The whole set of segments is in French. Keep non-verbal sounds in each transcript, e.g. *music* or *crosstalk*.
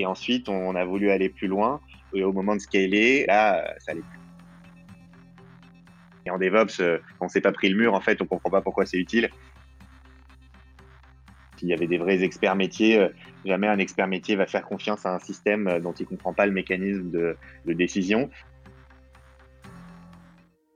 Et ensuite, on a voulu aller plus loin. Et au moment de scaler, là, ça allait plus. Et en DevOps, on s'est pas pris le mur, en fait, on comprend pas pourquoi c'est utile. S'il y avait des vrais experts métiers, jamais un expert métier va faire confiance à un système dont il comprend pas le mécanisme de, de décision.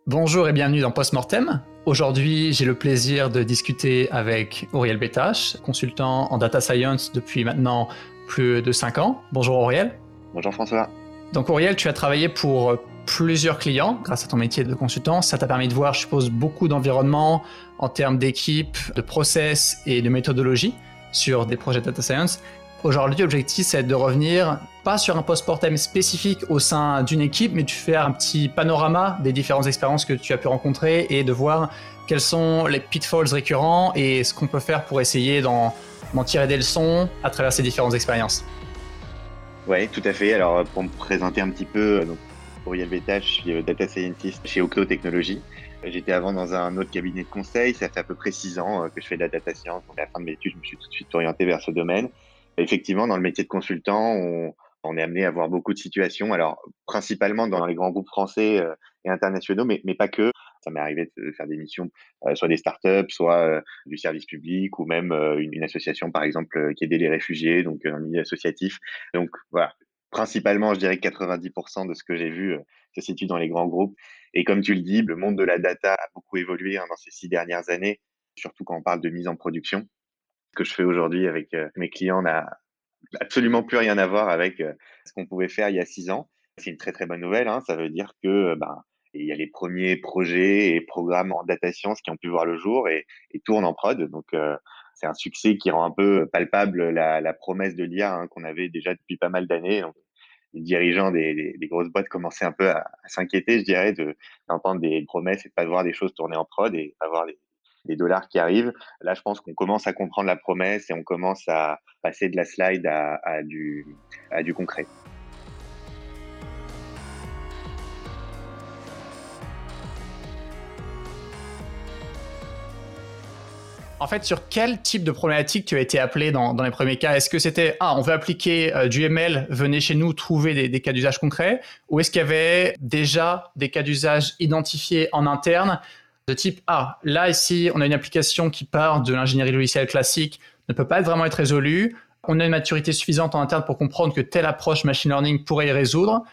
Bonjour et bienvenue dans Postmortem. Aujourd'hui, j'ai le plaisir de discuter avec Auriel Bétache, consultant en data science depuis maintenant plus de 5 ans. Bonjour Auriel. Bonjour François. Donc Auriel, tu as travaillé pour plusieurs clients grâce à ton métier de consultant. Ça t'a permis de voir, je suppose, beaucoup d'environnements en termes d'équipe, de process et de méthodologie sur des projets de data science. Aujourd'hui, l'objectif, c'est de revenir pas sur un post-mortem spécifique au sein d'une équipe, mais de faire un petit panorama des différentes expériences que tu as pu rencontrer et de voir quels sont les pitfalls récurrents et ce qu'on peut faire pour essayer d'en tirer des leçons à travers ces différentes expériences. Oui, tout à fait. Alors, pour me présenter un petit peu, donc, Auriel Beta, je suis euh, data scientist chez Oclo Technologies. J'étais avant dans un autre cabinet de conseil. Ça fait à peu près six ans euh, que je fais de la data science. Donc, à la fin de mes études, je me suis tout de suite orienté vers ce domaine. Effectivement, dans le métier de consultant, on, est amené à voir beaucoup de situations. Alors, principalement dans les grands groupes français euh, et internationaux, mais, mais pas que. Ça m'est arrivé de faire des missions, euh, soit des startups, soit euh, du service public, ou même une, une, association, par exemple, qui aidait les réfugiés, donc un milieu associatif. Donc, voilà. Principalement, je dirais que 90% de ce que j'ai vu se situe dans les grands groupes. Et comme tu le dis, le monde de la data a beaucoup évolué hein, dans ces six dernières années, surtout quand on parle de mise en production que je fais aujourd'hui avec euh, mes clients n'a absolument plus rien à voir avec euh, ce qu'on pouvait faire il y a six ans. C'est une très très bonne nouvelle. Hein. Ça veut dire que il y a les premiers projets et programmes en data science qui ont pu voir le jour et, tournent en prod. Donc euh, c'est un succès qui rend un peu palpable la, promesse de l'IA hein, qu'on avait déjà depuis pas mal d'années. Les dirigeants des, grosses boîtes commençaient un peu à, s'inquiéter, je dirais, d'entendre des promesses et de pas voir des choses tourner en prod et pas voir les, des dollars qui arrivent. Là, je pense qu'on commence à comprendre la promesse et on commence à passer de la slide à du concret. En fait, sur quel type de problématique tu as été appelé dans, les premiers cas? Est-ce que c'était ah, on veut appliquer euh, du ML, venez chez nous trouver des, des cas d'usage concrets? Ou est-ce qu'il y avait déjà des cas d'usage identifiés en interne? De type Ah, là ici, on a une application qui part de l'ingénierie logicielle classique, ne peut pas vraiment être résolue. On a une maturité suffisante en interne pour comprendre que telle approche machine learning pourrait y résoudre.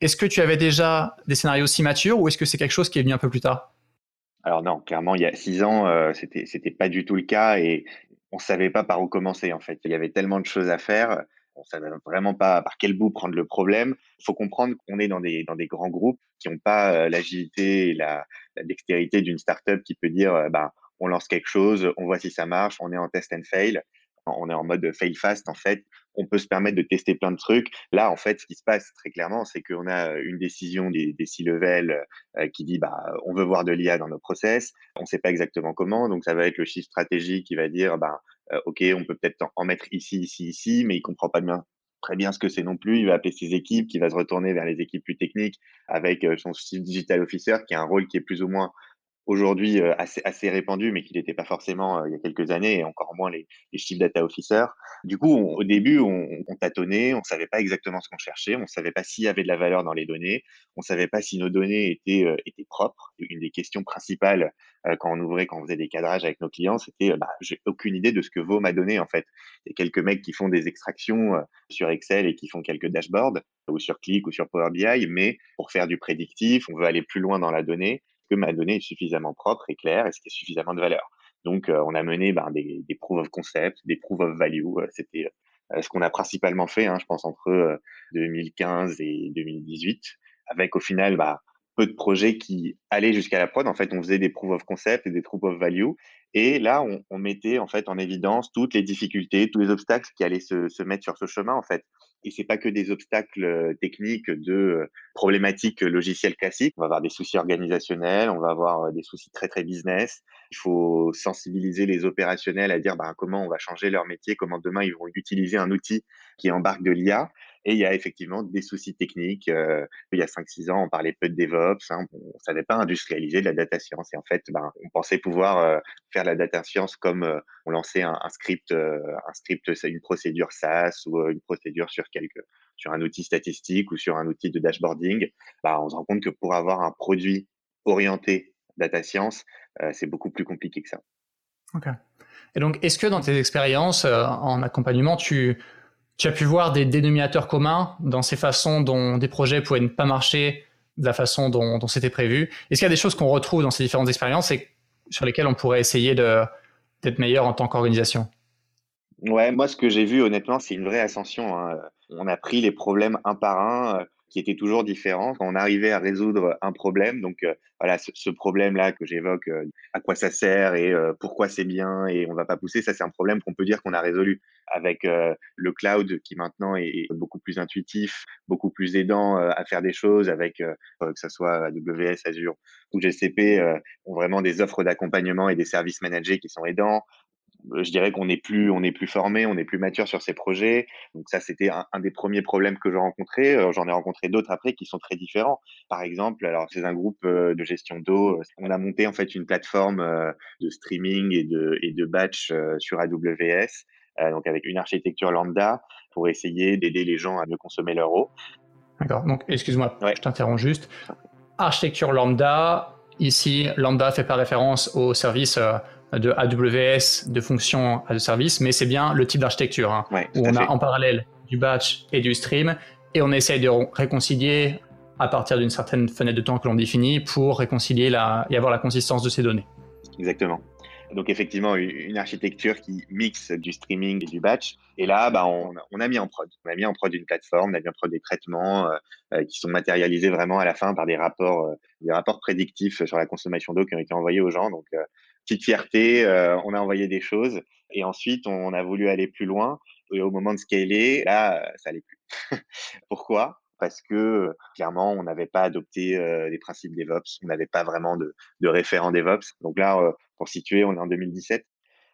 Est-ce que tu avais déjà des scénarios si matures ou est-ce que c'est quelque chose qui est venu un peu plus tard? Alors non, clairement, il y a six ans, euh, c'était c'était pas du tout le cas et on savait pas par où commencer en fait. Il y avait tellement de choses à faire on savait vraiment pas par quel bout prendre le problème. Il faut comprendre qu'on est dans des, dans des grands groupes qui n'ont pas euh, l'agilité et la, dextérité d'une startup qui peut dire, euh, bah, on lance quelque chose, on voit si ça marche, on est en test and fail, on est en mode fail fast en fait. On peut se permettre de tester plein de trucs. Là, en fait, ce qui se passe très clairement, c'est qu'on a une décision des, des C-level euh, qui dit, bah, on veut voir de l'IA dans nos process. On ne sait pas exactement comment, donc ça va être le chiffre stratégique qui va dire, bah, euh, ok, on peut peut-être en mettre ici, ici, ici, mais il comprend pas bien très bien ce que c'est non plus. Il va appeler ses équipes, qui va se retourner vers les équipes plus techniques avec euh, son chief digital officer, qui a un rôle qui est plus ou moins aujourd'hui euh, assez, assez répandu, mais qui n'était pas forcément euh, il y a quelques années, et encore moins les, les chief data officers. Du coup, au début, on, on, tâtonnait, on savait pas exactement ce qu'on cherchait, on savait pas s'il y avait de la valeur dans les données, on savait pas si nos données étaient, euh, étaient propres. Une des questions principales quand on ouvrait, quand on faisait des cadrages avec nos clients, c'était bah, j'ai aucune idée de ce que vaut ma donnée en fait. Il y a quelques mecs qui font des extractions sur Excel et qui font quelques dashboards ou sur Click ou sur Power BI, mais pour faire du prédictif, on veut aller plus loin dans la donnée que ma donnée est suffisamment propre et claire Est-ce qu'il y a suffisamment de valeur Donc, euh, on a mené ben, des, des proof of concept, des proof of value. Euh, c'était euh, ce qu'on a principalement fait, hein, je pense, entre 2015 et 2018, avec au final bah, peu de projets qui allaient jusqu'à la prod. En fait, on faisait des proof of concept et des proof of value. Et là, on, on, mettait en fait en évidence toutes les difficultés, tous les obstacles qui allaient se, se mettre sur ce chemin. En fait, et c'est pas que des obstacles euh, techniques de euh, problématiques logicielles classiques. On va avoir des soucis organisationnels, on va avoir euh, des soucis très très business. Il faut sensibiliser les opérationnels à dire ben, comment on va changer leur métier, comment demain ils vont utiliser un outil qui embarque de l'IA. Et il y a effectivement des soucis techniques. Euh, il y a 5-6 ans, on parlait peu de DevOps, hein, on ne savait pas industrialiser de la data science. Et en fait, ben, on pensait pouvoir euh, faire la data science comme euh, on lançait un, script, un script, une procédure SaaS ou une procédure sur quelque, sur un outil statistique ou sur un outil de dashboarding. Ben, on se rend compte que pour avoir un produit orienté data science, c'est beaucoup plus compliqué que ça. Ok. Et donc, est-ce que dans tes expériences en accompagnement, tu, tu as pu voir des dénominateurs communs dans ces façons dont des projets pouvaient ne pas marcher de la façon dont, c'était prévu. Est-ce qu'il y a des choses qu'on retrouve dans ces différentes expériences et sur lesquelles on pourrait essayer d'être meilleur en tant qu'organisation? Ouais, moi ce que j'ai vu honnêtement, c'est une vraie ascension. Hein. On a pris les problèmes un par un qui étaient toujours différents. Quand on arrivait à résoudre un problème, donc euh, voilà, ce, problème-là que j'évoque, euh, à quoi ça sert et euh, pourquoi c'est bien et on va pas pousser, ça c'est un problème qu'on peut dire qu'on a résolu avec le cloud qui maintenant est beaucoup plus intuitif, beaucoup plus aidant à faire des choses avec que ce soit AWS, Azure ou GCP, ont vraiment des offres d'accompagnement et des services managés qui sont aidants je dirais qu'on est plus on est plus formé, on est plus mature sur ces projets. Donc ça, c'était un, des premiers problèmes que j'ai rencontré. Euh, j'en ai rencontré d'autres après qui sont très différents. Par exemple, alors c'est un groupe euh, de gestion d'eau. On a monté en fait une plateforme euh, de streaming et de et de batch sur AWS, donc avec une architecture lambda pour essayer d'aider les gens à mieux consommer leur eau. D'accord. Donc excuse-moi, je t'interromps juste. Architecture lambda. Ici, lambda fait pas référence au service de AWS, de fonctions à de service, mais c'est bien le type d'architecture hein, où on a en parallèle du batch et du stream, et on essaye de réconcilier à partir d'une certaine fenêtre de temps que l'on définit pour réconcilier la, et avoir la consistance de ces données. Exactement. Donc effectivement, une architecture qui mixe du streaming et du batch. Et là, bah, on, a mis en prod. On a mis en prod une plateforme, on a mis en prod des traitements euh, euh, qui sont matérialisés vraiment à la fin par des rapports, euh, des rapports prédictifs sur la consommation d'eau qui ont été envoyés aux gens. Donc petite fierté, euh, on a envoyé des choses et ensuite on a voulu aller plus loin. Et au moment de scaler, là, ça allait plus. *laughs* Pourquoi? Parce que clairement, on n'avait pas adopté euh, les principes DevOps, on n'avait pas vraiment de, de référent DevOps. Donc là, euh, pour situer, on est en 2017.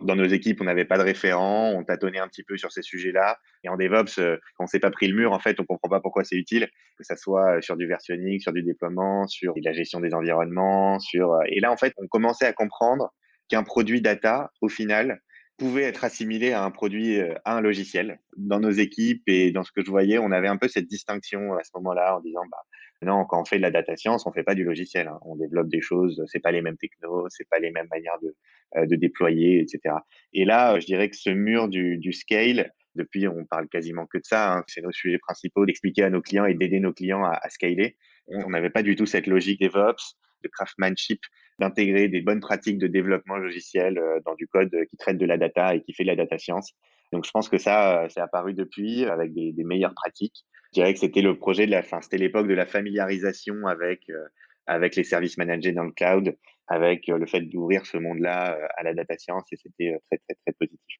Dans nos équipes, on n'avait pas de référent, on tâtonnait un petit peu sur ces sujets-là. Et en DevOps, quand on s'est pas pris le mur, en fait, on comprend pas pourquoi c'est utile, que ça soit sur du versionning, sur du déploiement, sur la gestion des environnements, sur. Et là, en fait, on commençait à comprendre qu'un produit data, au final, pouvait être assimilé à un produit, euh, à un logiciel. Dans nos équipes et dans ce que je voyais, on avait un peu cette distinction à ce moment-là en disant, bah, non, quand on fait de la data science, on fait pas du logiciel. Hein. On développe des choses, c'est pas les mêmes technos, c'est pas les mêmes manières de, euh, de déployer, etc. Et là, je dirais que ce mur du, du scale, depuis, on parle quasiment que de ça. Hein. C'est nos sujets principaux d'expliquer à nos clients et d'aider nos clients à, à scaler. On n'avait pas du tout cette logique DevOps, de craftsmanship d'intégrer des bonnes pratiques de développement logiciel euh, dans du code qui traite de la data et qui fait de la data science. Donc je pense que ça, euh, c'est apparu depuis avec des, meilleures pratiques. Je dirais que c'était le projet de la fin, c'était l'époque de la familiarisation avec euh, avec les services managés dans le cloud, avec le fait d'ouvrir ce monde-là à la data science et c'était très très très positif.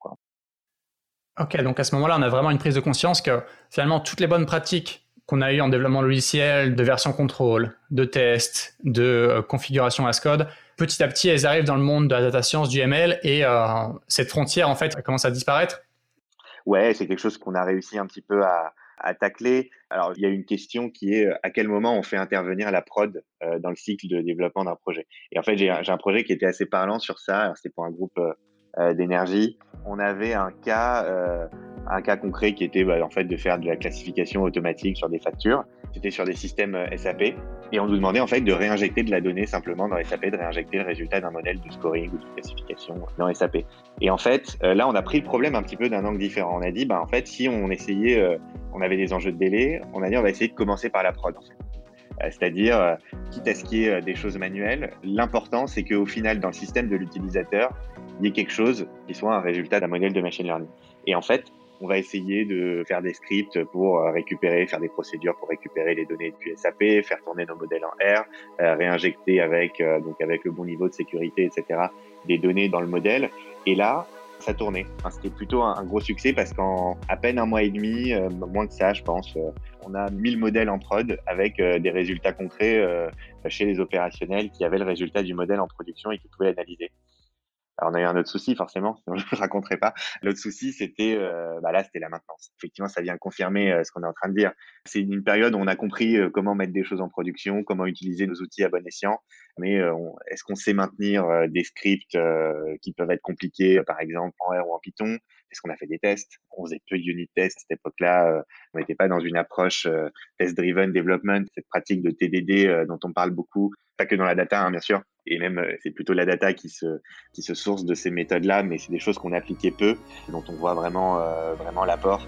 Ok, donc à ce moment-là, on a vraiment une prise de conscience que finalement toutes les bonnes pratiques qu'on a eu en développement logiciel, de version contrôle, de test, de euh, configuration as code, petit à petit, elles arrivent dans le monde de la data science, du ML, et euh, cette frontière, en fait, commence à disparaître. Ouais, c'est quelque chose qu'on a réussi un petit peu à, tacler. Alors, il y a une question qui est à quel moment on fait intervenir la prod euh, dans le cycle de développement d'un projet? Et en fait, j'ai un, projet qui était assez parlant sur ça. C'était pour un groupe d'énergie. On avait un cas un cas concret qui était bah, en fait de faire de la classification automatique sur des factures. C'était sur des systèmes euh, SAP et on nous demandait en fait de réinjecter de la donnée simplement dans SAP, de réinjecter le résultat d'un modèle de scoring ou de classification dans SAP. Et en fait, euh, là, on a pris le problème un petit peu d'un angle différent. On a dit, bah en fait, si on essayait, euh, on avait des enjeux de délai, on a dit on va essayer de commencer par la prod. C'est-à-dire, quitte à ce qu'il y ait des choses manuelles, l'important c'est qu'au final, dans le système de l'utilisateur, il y quelque chose qui soit un résultat d'un modèle de machine learning. Et en fait, on va essayer de faire des scripts pour euh, récupérer, faire des procédures pour récupérer les données depuis SAP, faire tourner nos modèles en R, euh, réinjecter avec euh, donc avec le bon niveau de sécurité, etc. des données dans le modèle. Et là, ça tournait. C'était plutôt un, gros succès parce qu'en à peine un mois et demi, moins que ça, je pense, on a 1000 modèles en prod avec des résultats concrets chez les opérationnels qui avaient le résultat du modèle en production et qui pouvaient l'analyser. Alors, on a eu un autre souci, forcément, *laughs* sinon je ne raconterai pas. L'autre souci, c'était, euh, bah la maintenance. Effectivement, ça vient confirmer euh, ce qu'on est en train de dire. C'est une période où on a compris euh, comment mettre des choses en production, comment utiliser nos outils à bon escient. Mais est-ce qu'on sait maintenir des scripts qui peuvent être compliqués, par exemple en R ou en Python? Est-ce qu'on a fait des tests? On faisait peu unit tests à cette époque-là. on n'était pas dans une approche test-driven development, cette pratique de TDD dont on parle beaucoup, pas que dans la data, hein, bien sûr, et même euh, c'est plutôt la data qui se, qui se source de ces méthodes-là, mais c'est des choses qu'on appliquait peu, dont on voit vraiment, euh, vraiment l'apport.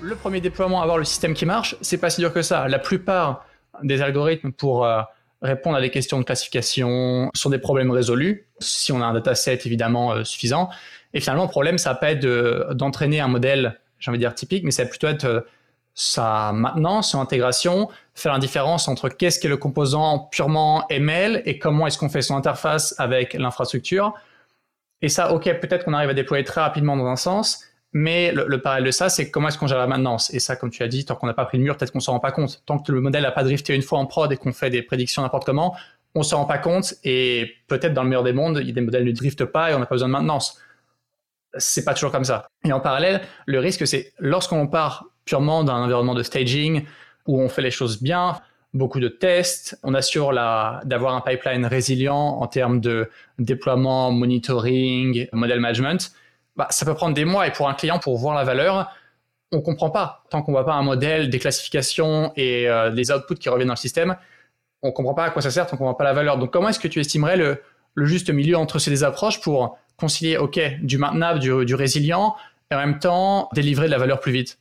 Le premier déploiement, avoir le système qui marche, c'est pas si dur que ça. La plupart des algorithmes pour euh, répondre à des questions de classification sont des problèmes résolus, si on a un dataset évidemment suffisant. Et finalement, le problème, ça va pas être d'entraîner un modèle j'ai envie de dire typique, mais ça va plutôt être euh, sa maintenance, son intégration, faire la différence entre qu'est-ce qu'est le composant purement ML et comment est-ce qu'on fait son interface avec l'infrastructure. Et ça, ok, peut-être qu'on arrive à déployer très rapidement dans un sens, mais le, le parallèle de ça, c'est comment est-ce qu'on gère la maintenance? Et ça, comme tu as dit, tant qu'on n'a pas pris le mur, peut-être qu'on s'en rend pas compte. Tant que le modèle n'a pas drifté une fois en prod et qu'on fait des prédictions n'importe comment, on s'en rend pas compte. Et peut-être dans le meilleur des mondes, des modèles ne driftent pas et on n'a pas besoin de maintenance c'est pas toujours comme ça. Et en parallèle, le risque, c'est lorsqu'on part purement d'un environnement de staging où on fait les choses bien, beaucoup de tests, on assure d'avoir un pipeline résilient en termes de déploiement, monitoring, model management. Bah, ça peut prendre des mois et pour un client, pour voir la valeur, on comprend pas. Tant qu'on voit pas un modèle, des classifications et euh, des outputs qui reviennent dans le système, on comprend pas à quoi ça sert tant qu'on voit pas la valeur. Donc comment est-ce que tu estimerais le, juste milieu entre ces deux approches pour concilier, OK, du maintenable, du, résilient, et en même temps délivrer de la valeur plus vite?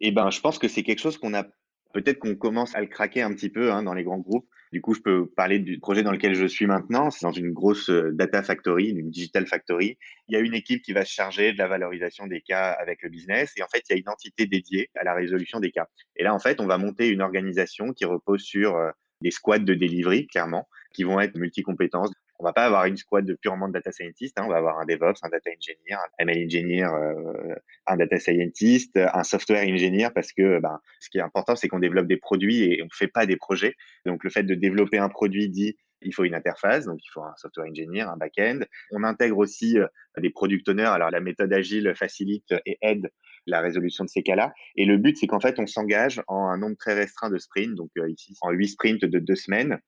Eh ben, je pense que c'est quelque chose qu'on a, peut-être qu'on commence à le craquer un petit peu hein, dans les grands groupes. Du coup, je peux parler du projet dans lequel je suis maintenant. C'est dans une grosse euh, data factory, une digital factory. Il y a une équipe qui va se charger de la valorisation des cas avec le business. Et en fait, il y a une entité dédiée à la résolution des cas. Et là, en fait, on va monter une organisation qui repose sur euh, des squads de delivery, clairement, qui vont être multi-compétences on va pas avoir une squad de purement de data scientist. Hein. on va avoir un DevOps, un data engineer, un ML engineer, euh, un data scientist, un software engineer, parce que ben, ce qui est important, c'est qu'on développe des produits et on fait pas des projets. Donc le fait de développer un produit dit il faut une interface, donc il faut un software engineer, un back-end. On intègre aussi euh, des product owners. Alors la méthode agile facilite et aide la résolution de ces cas-là. Et le but, c'est qu'en fait, on s'engage en un nombre très restreint de sprints, donc euh, ici en huit sprints de deux semaines,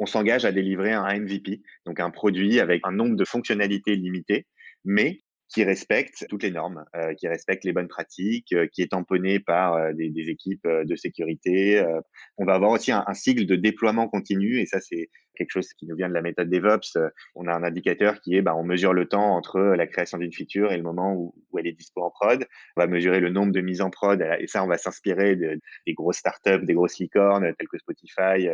on s'engage à délivrer un MVP, donc un produit avec un nombre de fonctionnalités limitées, mais qui respecte toutes les normes, euh, qui respecte les bonnes pratiques, euh, qui est tamponné par euh, des, équipes de sécurité. on va avoir aussi un, cycle de déploiement continu, et ça c'est quelque chose qui nous vient de la méthode DevOps. on a un indicateur qui est, bah, on mesure le temps entre la création d'une feature et le moment où, elle est dispo en prod. On va mesurer le nombre de mises en prod, et ça on va s'inspirer des grosses startups, des grosses licornes telles que Spotify,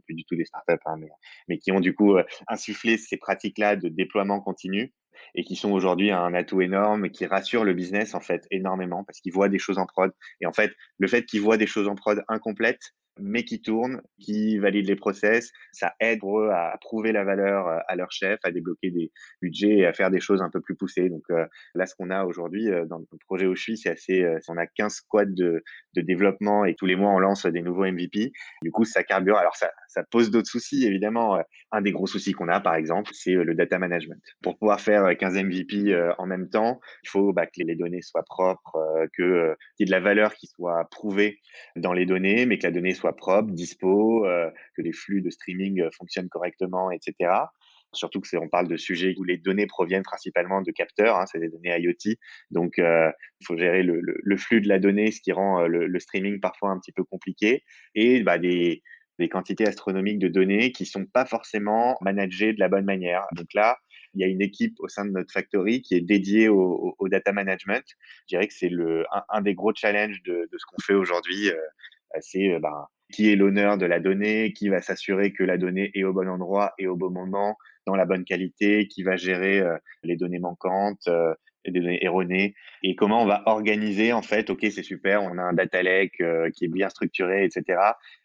plus du tout des startups, hein, mais, mais qui ont du coup euh, insufflé ces pratiques-là de déploiement continu et qui sont aujourd'hui un atout énorme et qui rassurent le business en fait énormément parce qu'ils voient des choses en prod. Et en fait, le fait qu'ils voient des choses en prod incomplètes, mais qui tournent, qui valident les process. Ça aide eux à prouver la valeur euh, à leur chef, à débloquer des budgets et à faire des choses un peu plus poussées. Donc euh, là, ce qu'on a aujourd'hui euh, dans le projet Oshui, c'est assez, on a 15 squads de, développement et tous les mois, on lance des nouveaux MVP. Du coup, ça carbure. Alors, ça, ça pose d'autres soucis, évidemment. Un des gros soucis qu'on a, par exemple, c'est le data management. Pour pouvoir faire 15 MVP en même temps, il faut bah, que les données soient propres, que qu'il y ait de la valeur qui soit prouvée dans les données, mais que la donnée soit propre, dispo, euh, que les flux de streaming euh, fonctionnent correctement, etc. Surtout que on parle de sujets où les données proviennent principalement de capteurs, hein, c'est des données IoT, donc euh, il faut gérer le, flux de la donnée, ce qui rend le, streaming parfois un petit peu compliqué, et bah, des, quantités astronomiques de données qui sont pas forcément managées de la bonne manière. Donc là, il y a une équipe au sein de notre factory qui est dédiée au, data management. Je dirais que c'est un, des gros challenges de, ce qu'on fait aujourd'hui. c'est bah, qui est l'honneur de la donnée, qui va s'assurer que la donnée est au bon endroit et au bon moment, dans la bonne qualité, qui va gérer euh, les données manquantes, euh, des données erronées, et comment on va organiser en fait, ok c'est super, on a un data lake euh, qui est bien structuré, etc.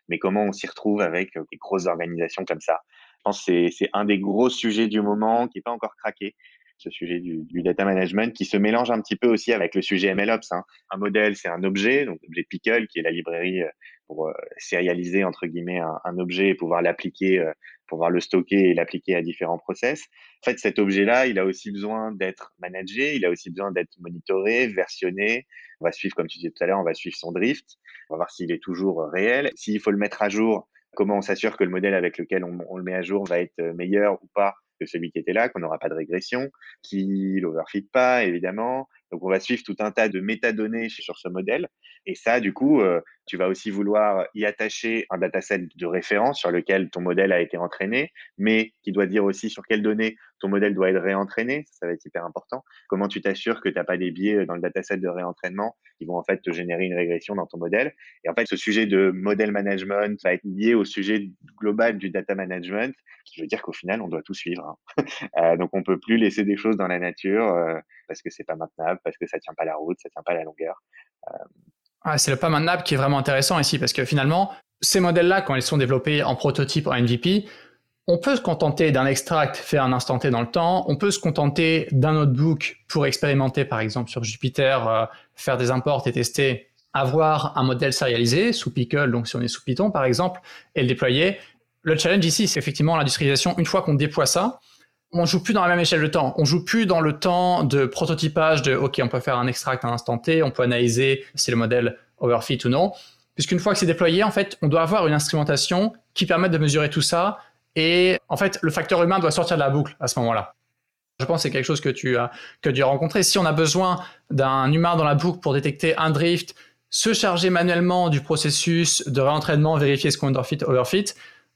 Mais comment on s'y retrouve avec des grosses organisations comme ça? Je pense que c'est un des gros sujets du moment qui n'est pas encore craqué, ce sujet du, du, data management qui se mélange un petit peu aussi avec le sujet MLOps. Hein. Un modèle, c'est un objet, donc l'objet Pickle, qui est la librairie pour euh, sérialiser entre guillemets un, objet et pouvoir l'appliquer, euh, pouvoir le stocker et l'appliquer à différents process. En fait, cet objet-là, il a aussi besoin d'être managé, il a aussi besoin d'être monitoré, versionné. On va suivre, comme tu disais tout à l'heure, on va suivre son drift, on va voir s'il est toujours réel. S'il faut le mettre à jour, comment on s'assure que le modèle avec lequel on, on, le met à jour va être meilleur ou pas que celui qui était là, qu'on n'aura pas de régression, qu'il overfit pas, évidemment. Donc, on va suivre tout un tas de métadonnées sur ce modèle. Et ça, du coup, euh, tu vas aussi vouloir y attacher un dataset de référence sur lequel ton modèle a été entraîné, mais qui doit dire aussi sur quelles données ton modèle doit être réentraîné. Ça, va être hyper important. Comment tu t'assures que tu n'as pas des biais dans le dataset de réentraînement qui vont en fait te générer une régression dans ton modèle? Et en fait, ce sujet de modèle management va être lié au sujet global du data management, qui veut dire qu'au final, on doit tout suivre. Hein. *laughs* euh, donc, on peut plus laisser des choses dans la nature euh, parce que c'est pas maintenable, parce que ça tient pas la route, ça tient pas la longueur. Euh, ah, c'est le pas maintenable qui est vraiment intéressant ici parce que finalement, ces modèles-là, quand ils sont développés en prototype, en MVP, on peut se contenter d'un extract fait un instant T dans le temps, on peut se contenter d'un notebook pour expérimenter par exemple sur Jupyter, euh, faire des imports et tester, avoir un modèle sérialisé sous Pickle, donc si on est sous Python par exemple, et le déployer. Le challenge ici, c'est effectivement l'industrialisation. Une fois qu'on déploie ça, on joue plus dans la même échelle de temps. On joue plus dans le temps de prototypage de OK, on peut faire un extract à un instant T, on peut analyser si le modèle overfit ou non. Puisqu'une fois que c'est déployé, en fait, on doit avoir une instrumentation qui permette de mesurer tout ça. Et en fait, le facteur humain doit sortir de la boucle à ce moment-là. Je pense que c'est quelque chose que tu as, que tu as rencontré. Si on a besoin d'un humain dans la boucle pour détecter un drift, se charger manuellement du processus de réentraînement, vérifier ce qu'on overfit, overfit,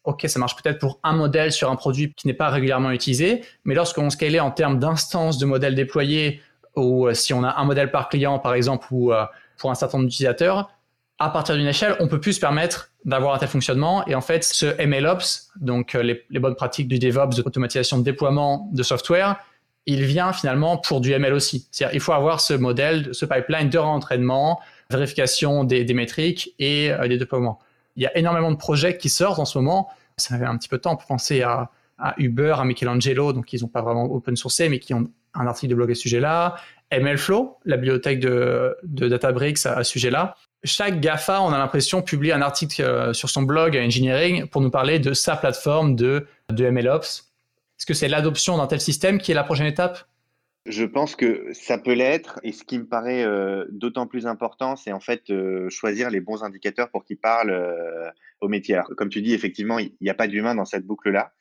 OK, ça marche peut-être pour un modèle sur un produit qui n'est pas régulièrement utilisé, mais lorsqu'on scale en termes d'instances de modèles déployés, ou euh, si on a un modèle par client, par exemple, ou euh, pour un certain nombre d'utilisateurs, à partir d'une échelle, on peut plus se permettre d'avoir un tel fonctionnement. Et en fait, ce MLOps, donc euh, les, bonnes pratiques du DevOps, de l'automatisation de déploiement de software, il vient finalement pour du ML aussi. C'est-à-dire il faut avoir ce modèle, ce pipeline de réentraînement, vérification des métriques et des déploiements. Il y a énormément de projets qui sortent en ce moment. Ça avait un petit peu de temps pour penser à, Uber, à Michelangelo, donc ils n'ont pas vraiment open sourcé, mais qui ont un article de blog à ce sujet-là. MLflow, la bibliothèque de, Databricks à, ce sujet-là. Chaque GAFA, on a l'impression, publie un article euh, sur son blog Engineering pour nous parler de sa plateforme de, de MLOps. Est-ce que c'est l'adoption d'un tel système qui est la prochaine étape? Je pense que ça peut l'être. Et ce qui me paraît euh, d'autant plus important, c'est en fait euh, choisir les bons indicateurs pour qu'ils parlent euh, au métier. comme tu dis, effectivement, il n'y a pas d'humain dans cette boucle-là.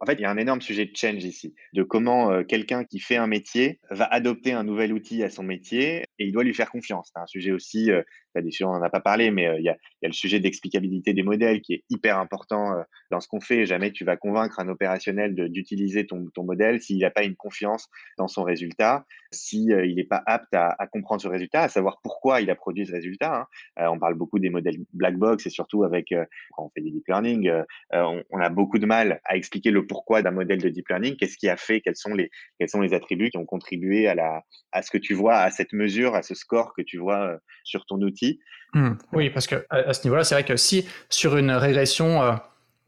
En fait, il y a un énorme sujet de change ici, de comment quelqu'un qui fait un métier va adopter un nouvel outil à son métier et il doit lui faire confiance. C'est un sujet aussi, euh, on n'en a pas parlé, mais euh, il, y a, le sujet d'explicabilité des modèles qui est hyper important euh, dans ce qu'on fait. Jamais tu vas convaincre un opérationnel d'utiliser ton, ton, modèle s'il n'a pas une confiance dans son résultat, s'il si, n'est pas apte à, comprendre ce résultat, à savoir pourquoi il a produit ce résultat. Hein. on parle beaucoup des modèles black box et surtout avec, quand on fait des deep learning, on, on a beaucoup de mal à expliquer le pourquoi d'un modèle de deep learning, qu'est-ce qui a fait, quels sont les, quels sont les attributs qui ont contribué à, la, à ce que tu vois, à cette mesure, à ce score que tu vois euh, sur ton outil. Hmm. Oui, parce que à, ce niveau-là, c'est vrai que si sur une régression, euh,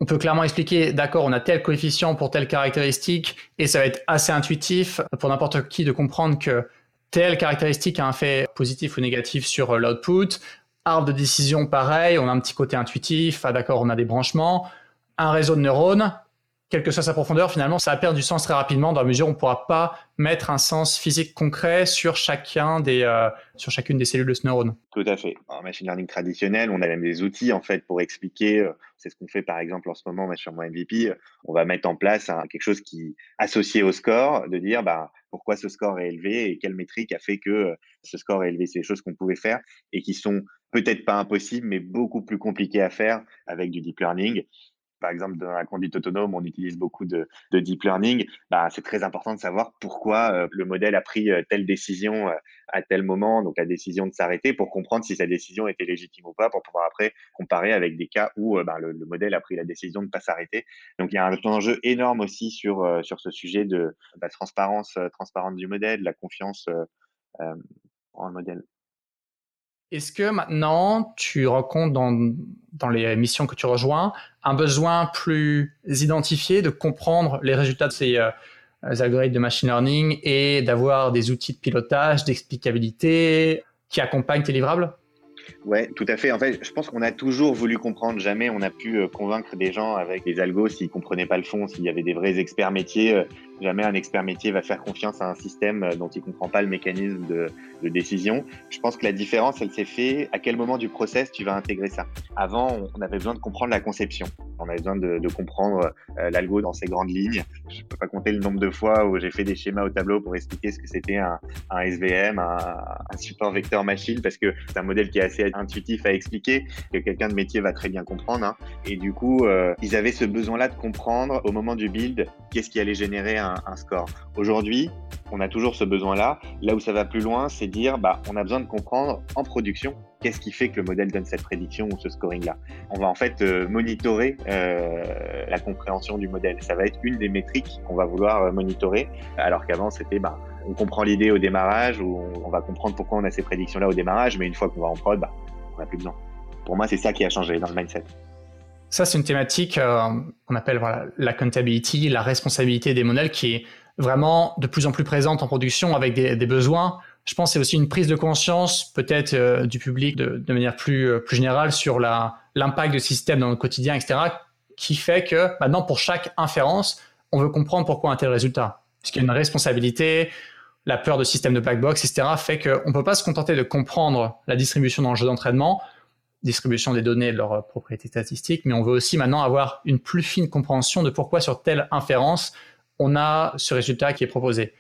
on peut clairement expliquer, d'accord, on a tel coefficient pour telle caractéristique, et ça va être assez intuitif pour n'importe qui de comprendre que telle caractéristique a un fait positif ou négatif sur euh, l'output. Arbre de décision, pareil, on a un petit côté intuitif, ah d'accord, on a des branchements. Un réseau de neurones, quelle que soit sa profondeur, finalement, ça va perdre du sens très rapidement dans la mesure où on ne pourra pas mettre un sens physique concret sur chacun des, euh, sur chacune des cellules de ce neurone. Tout à fait. En machine learning traditionnel, on a même des outils en fait pour expliquer. Euh, c'est ce qu'on fait par exemple en ce moment sur mon MVP. On va mettre en place quelque chose qui associé au score, de dire bah pourquoi ce score est élevé et quelle métrique a fait que euh, ce score est élevé. C'est des choses qu'on pouvait faire et qui sont peut-être pas impossibles, mais beaucoup plus compliquées à faire avec du deep learning par exemple, dans la conduite autonome, on utilise beaucoup de, deep learning, bah, c'est très important de savoir pourquoi euh, le modèle a pris euh, telle décision euh, à tel moment, donc la décision de s'arrêter, pour comprendre si sa décision était légitime ou pas, pour pouvoir après comparer avec des cas où bah, le, modèle a pris la décision de ne pas s'arrêter. Donc il y a un enjeu énorme aussi sur, sur ce sujet de la transparence, transparence du modèle, la confiance en le modèle. Est-ce que maintenant, tu rencontres dans, dans les missions que tu rejoins un besoin plus identifié de comprendre les résultats de ces euh, algorithmes de machine learning et d'avoir des outils de pilotage, d'explicabilité qui accompagnent tes livrables? Ouais, tout à fait. En fait, je pense qu'on a toujours voulu comprendre. Jamais on a pu convaincre des gens avec des algos s'ils comprenaient pas le fond, s'il y avait des vrais experts métiers jamais un expert métier va faire confiance à un système euh, dont il comprend pas le mécanisme de, décision. Je pense que la différence, elle s'est faite à quel moment du process tu vas intégrer ça? Avant, on avait besoin de comprendre la conception. On avait besoin de, comprendre euh, l'algo dans ses grandes lignes. Je peux pas compter le nombre de fois où j'ai fait des schémas au tableau pour expliquer ce que c'était un, SVM, un, un, support vecteur machine, parce que c'est un modèle qui est assez intuitif à expliquer, que quelqu'un de métier va très bien comprendre. Hein. Et du coup, euh, ils avaient ce besoin-là de comprendre au moment du build qu'est-ce qui allait générer un, un score. Aujourd'hui, on a toujours ce besoin-là. Là où ça va plus loin, c'est dire, bah, on a besoin de comprendre en production qu'est-ce qui fait que le modèle donne cette prédiction ou ce scoring-là. On va en fait euh, monitorer euh, la compréhension du modèle. Ça va être une des métriques qu'on va vouloir euh, monitorer, alors qu'avant c'était, bah, on comprend l'idée au démarrage ou on, va comprendre pourquoi on a ces prédictions-là au démarrage, mais une fois qu'on va en prod, bah, on n'a plus besoin. Pour moi, c'est ça qui a changé dans le mindset. Ça, c'est une thématique euh, qu'on appelle voilà, l'accountability, la responsabilité des modèles qui est vraiment de plus en plus présente en production avec des, des besoins. Je pense que c'est aussi une prise de conscience peut-être euh, du public de, de, manière plus, euh, plus générale sur l'impact de système dans le quotidien, etc., qui fait que maintenant, pour chaque inférence, on veut comprendre pourquoi un tel résultat. Parce qu'il y a une responsabilité, la peur de système de black box, etc., fait qu'on ne peut pas se contenter de comprendre la distribution dans le jeu d'entraînement, distribution des données et de leurs propriétés statistiques, mais on veut aussi maintenant avoir une plus fine compréhension de pourquoi sur telle inférence, on a ce résultat qui est proposé.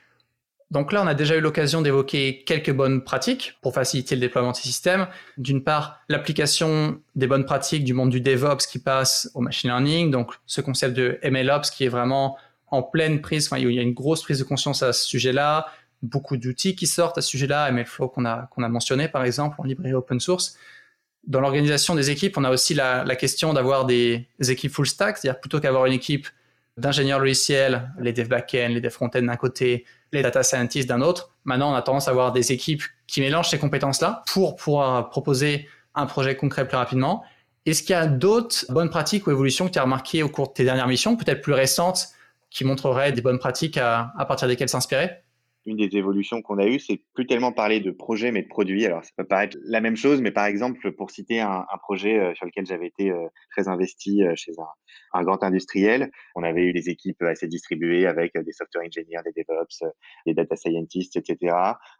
Donc là, on a déjà eu l'occasion d'évoquer quelques bonnes pratiques pour faciliter le déploiement de ces systèmes. D'une part, l'application des bonnes pratiques du monde du DevOps qui passe au machine learning, donc ce concept de MLOps qui est vraiment en pleine prise, enfin, il y a une grosse prise de conscience à ce sujet-là, beaucoup d'outils qui sortent à ce sujet-là, MLflow qu'on a mentionné par exemple en librairie open source dans l'organisation des équipes, on a aussi la, question d'avoir des, équipes full stack, c'est-à-dire plutôt qu'avoir une équipe d'ingénieurs logiciels, les dev backend, les dev front-end d'un côté, les data scientists d'un autre. Maintenant, on a tendance à avoir des équipes qui mélangent ces compétences-là pour pouvoir proposer un projet concret plus rapidement. Est-ce qu'il y a d'autres bonnes pratiques ou évolutions que tu as remarquées au cours de tes dernières missions, peut-être plus récentes, qui montreraient des bonnes pratiques à partir desquelles s'inspirer? Une des évolutions qu'on a eues, c'est plus tellement parler de projet, mais de produit. Alors, ça peut paraître la même chose, mais par exemple, pour citer un, projet euh, sur lequel j'avais été euh, très investi euh, chez un, un, grand industriel, on avait eu des équipes assez distribuées avec des software engineers, des DevOps, des data scientists, etc.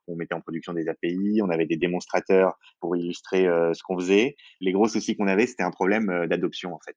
On mettait en production des API, on avait des démonstrateurs pour illustrer ce qu'on faisait. Les gros soucis qu'on avait, c'était un problème d'adoption, en fait.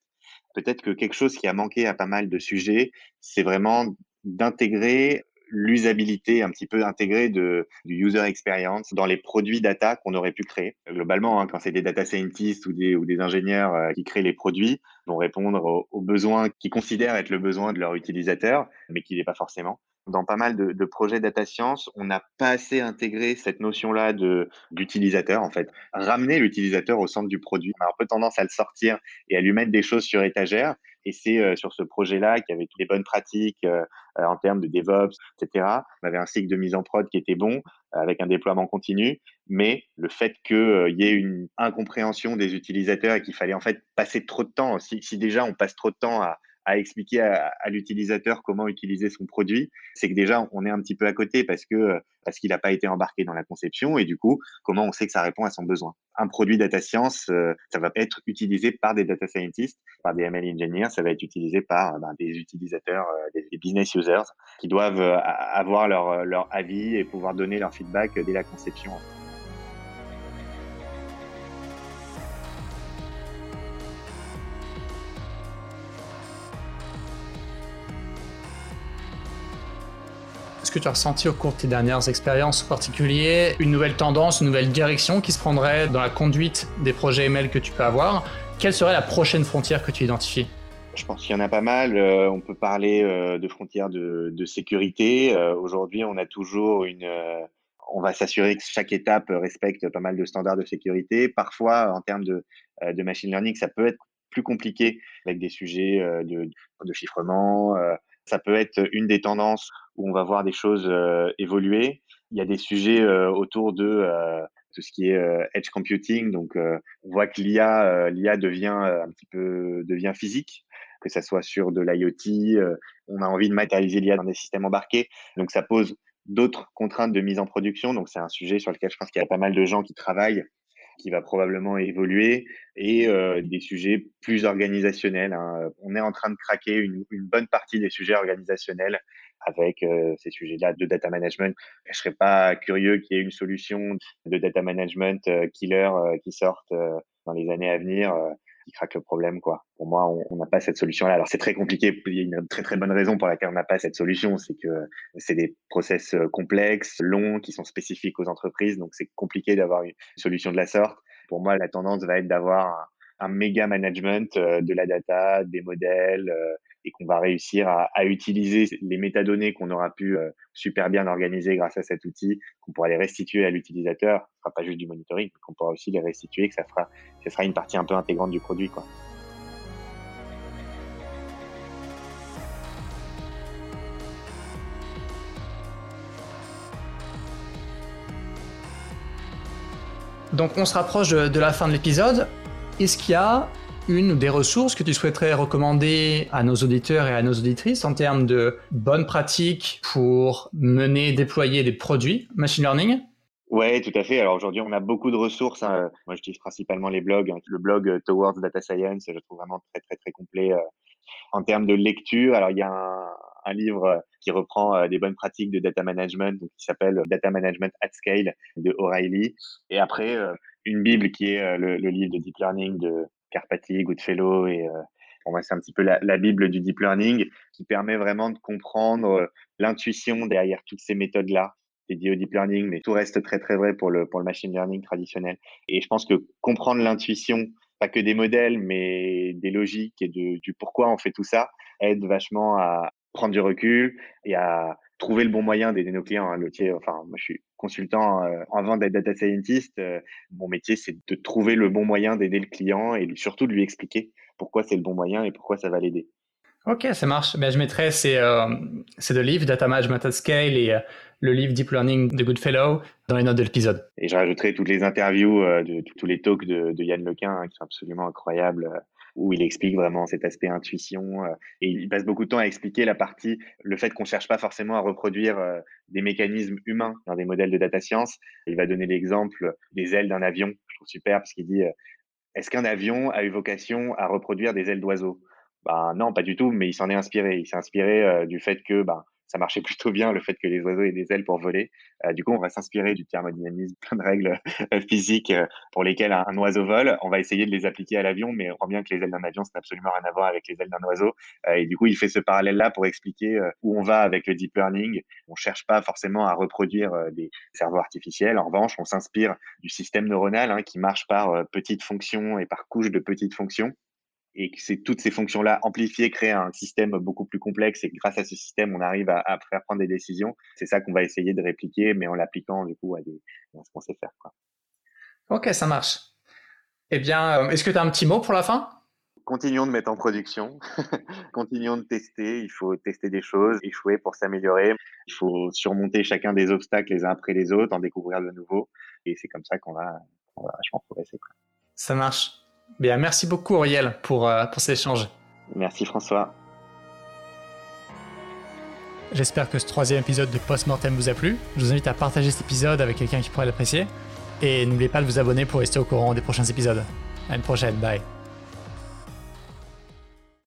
Peut-être que quelque chose qui a manqué à pas mal de sujets, c'est vraiment d'intégrer l'usabilité un petit peu intégrée de, du user experience dans les produits data qu'on aurait pu créer. Globalement, hein, quand c'est des data scientists ou des, ou des ingénieurs euh, qui créent les produits, vont répondre aux, besoins qu'ils considèrent être le besoin de leur utilisateur, mais qui n'est pas forcément dans pas mal de, projets data science, on n'a pas assez intégré cette notion-là de d'utilisateur en fait. Ramener l'utilisateur au centre du produit. On a un peu tendance à le sortir et à lui mettre des choses sur étagère, et c'est euh, sur ce projet-là qu'il y avait toutes les bonnes pratiques euh, euh, en termes de DevOps, etc. On avait un cycle de mise en prod qui était bon, avec un déploiement continu, mais le fait qu'il y ait une incompréhension des utilisateurs et qu'il fallait en fait passer trop de temps, si, si déjà on passe trop de temps à, à expliquer à, l'utilisateur comment utiliser son produit, c'est que déjà on est un petit peu à côté parce que parce qu'il n'a pas été embarqué dans la conception et du coup comment on sait que ça répond à son besoin. Un produit data science, euh, ça va être utilisé par des data scientists, par des ML engineers, ça va être utilisé par ben, des utilisateurs, euh, des, business users qui doivent euh, avoir leur avis et pouvoir donner leur feedback dès la conception. Tu as ressenti au cours de tes dernières expériences en particulier? Une nouvelle tendance, une nouvelle direction qui se prendrait dans la conduite des projets ML que tu peux avoir? Quelle serait la prochaine frontière que tu identifies? Je pense qu'il y en a pas mal. Euh, on peut parler euh, de frontières de, sécurité. Euh, Aujourd'hui, on a toujours une. On va s'assurer que chaque étape respecte pas mal de standards de sécurité. Parfois, en termes de, machine learning, ça peut être plus compliqué avec des sujets de chiffrement. Ça peut être une des tendances où on va voir des choses euh, évoluer. Il y a des sujets euh, autour de euh, tout ce qui est edge computing. Donc, on voit que l'IA, l'IA devient un petit peu devient physique, que ça soit sur de l'IoT. on a envie de matérialiser l'IA dans des systèmes embarqués. Donc, ça pose d'autres contraintes de mise en production. Donc, c'est un sujet sur lequel je pense qu'il y a pas mal de gens qui travaillent qui va probablement évoluer et euh, des sujets plus organisationnels. Hein. On est en train de craquer une, bonne partie des sujets organisationnels avec euh, ces sujets-là de data management. Je serais pas curieux qu'il y ait une solution de data management euh, killer qui sorte dans les années à venir qui craque le problème, quoi. Moi, on n'a pas cette solution-là. Alors, c'est très compliqué. Il y a une très, très bonne raison pour laquelle on n'a pas cette solution. C'est que c'est des process euh, complexes, longs, qui sont spécifiques aux entreprises. Donc, c'est compliqué d'avoir une solution de la sorte. Pour moi, la tendance va être d'avoir un, méga management euh, de la data, des modèles, euh, et qu'on va réussir à, utiliser les métadonnées qu'on aura pu super bien organiser grâce à cet outil, qu'on pourra les restituer à l'utilisateur. Ce sera pas juste du monitoring, mais qu'on pourra aussi les restituer, que ça fera, ça sera une partie un peu intégrante du produit, quoi. Donc on se rapproche de, la fin de l'épisode. Est-ce qu'il y a une ou des ressources que tu souhaiterais recommander à nos auditeurs et à nos auditrices en termes de bonnes pratiques pour mener, déployer des produits machine learning? Ouais, tout à fait. Alors aujourd'hui, on a beaucoup de ressources. Hein. Moi, j'utilise principalement les blogs. Hein. Le blog euh, Towards Data Science, je trouve vraiment très, très, très complet euh, en termes de lecture. Alors, il y a un, livre euh, qui reprend des bonnes pratiques de data management, qui s'appelle Data Management at Scale de O'Reilly. Et après, une bible qui est le, livre de deep learning de Carpati, Goodfellow et euh, pour moi c'est un petit peu la, bible du deep learning qui permet vraiment de comprendre euh, l'intuition derrière toutes ces méthodes là dédiées au deep learning, mais tout reste très très vrai pour le pour le machine learning traditionnel. Et je pense que comprendre l'intuition, pas que des modèles, mais des logiques et du pourquoi on fait tout ça, aide vachement à prendre du recul et à trouver le bon moyen d'aider nos clients. Hein. Le métier, enfin, moi, je suis consultant euh, en vente d'être data scientist. Euh, mon métier, c'est de trouver le bon moyen d'aider le client et surtout de lui expliquer pourquoi c'est le bon moyen et pourquoi ça va l'aider. Ok, ça marche. Ben, je mettrai ces, euh, ces deux livres, Data Management at Scale et le livre Deep Learning de Goodfellow dans les notes de l'épisode. Et je rajouterai toutes les interviews, de, tous les talks de, Yann Lequin hein, qui sont absolument incroyables où il explique vraiment cet aspect intuition. Euh, et il passe beaucoup de temps à expliquer la partie, le fait qu'on cherche pas forcément à reproduire euh, des mécanismes humains dans des modèles de data science. Il va donner l'exemple des ailes d'un avion. Je trouve super parce qu'il dit, euh, est-ce qu'un avion a eu vocation à reproduire des ailes d'oiseau Ben non, pas du tout, mais il s'en est inspiré. Il s'est inspiré du fait que ben, ça marchait plutôt bien le fait que les oiseaux aient des ailes pour voler. Euh, du coup, on va s'inspirer du thermodynamisme, *laughs* plein de règles euh, physiques euh, pour lesquelles un, oiseau vole. On va essayer de les appliquer à l'avion, mais on voit bien que les ailes d'un avion, c'est absolument rien à voir avec les ailes d'un oiseau. et du coup, il fait ce parallèle-là pour expliquer où on va avec le deep learning. On cherche pas forcément à reproduire des cerveaux artificiels. En revanche, on s'inspire du système neuronal hein, qui marche par petites fonctions et par couches de petites fonctions et que c'est toutes ces fonctions-là amplifiées créent un système beaucoup plus complexe et grâce à ce système, on arrive à, faire prendre des décisions. C'est ça qu'on va essayer de répliquer, mais en l'appliquant du coup à, des, ce qu'on sait faire. Quoi. Ok, ça marche. Eh bien, euh, est-ce que tu as un petit mot pour la fin? Continuons de mettre en production, *laughs* continuons de tester, il faut tester des choses, échouer pour s'améliorer, il faut surmonter chacun des obstacles les uns après les autres, en découvrir de nouveaux, et c'est comme ça qu'on va, on va vachement progresser. Quoi. Ça marche. Bien, merci beaucoup Auriel pour, euh, pour cet échange. Merci François. J'espère que ce troisième épisode de Postmortem vous a plu. Je vous invite à partager cet épisode avec quelqu'un qui pourrait l'apprécier. Et n'oubliez pas de vous abonner pour rester au courant des prochains épisodes. À une prochaine, bye.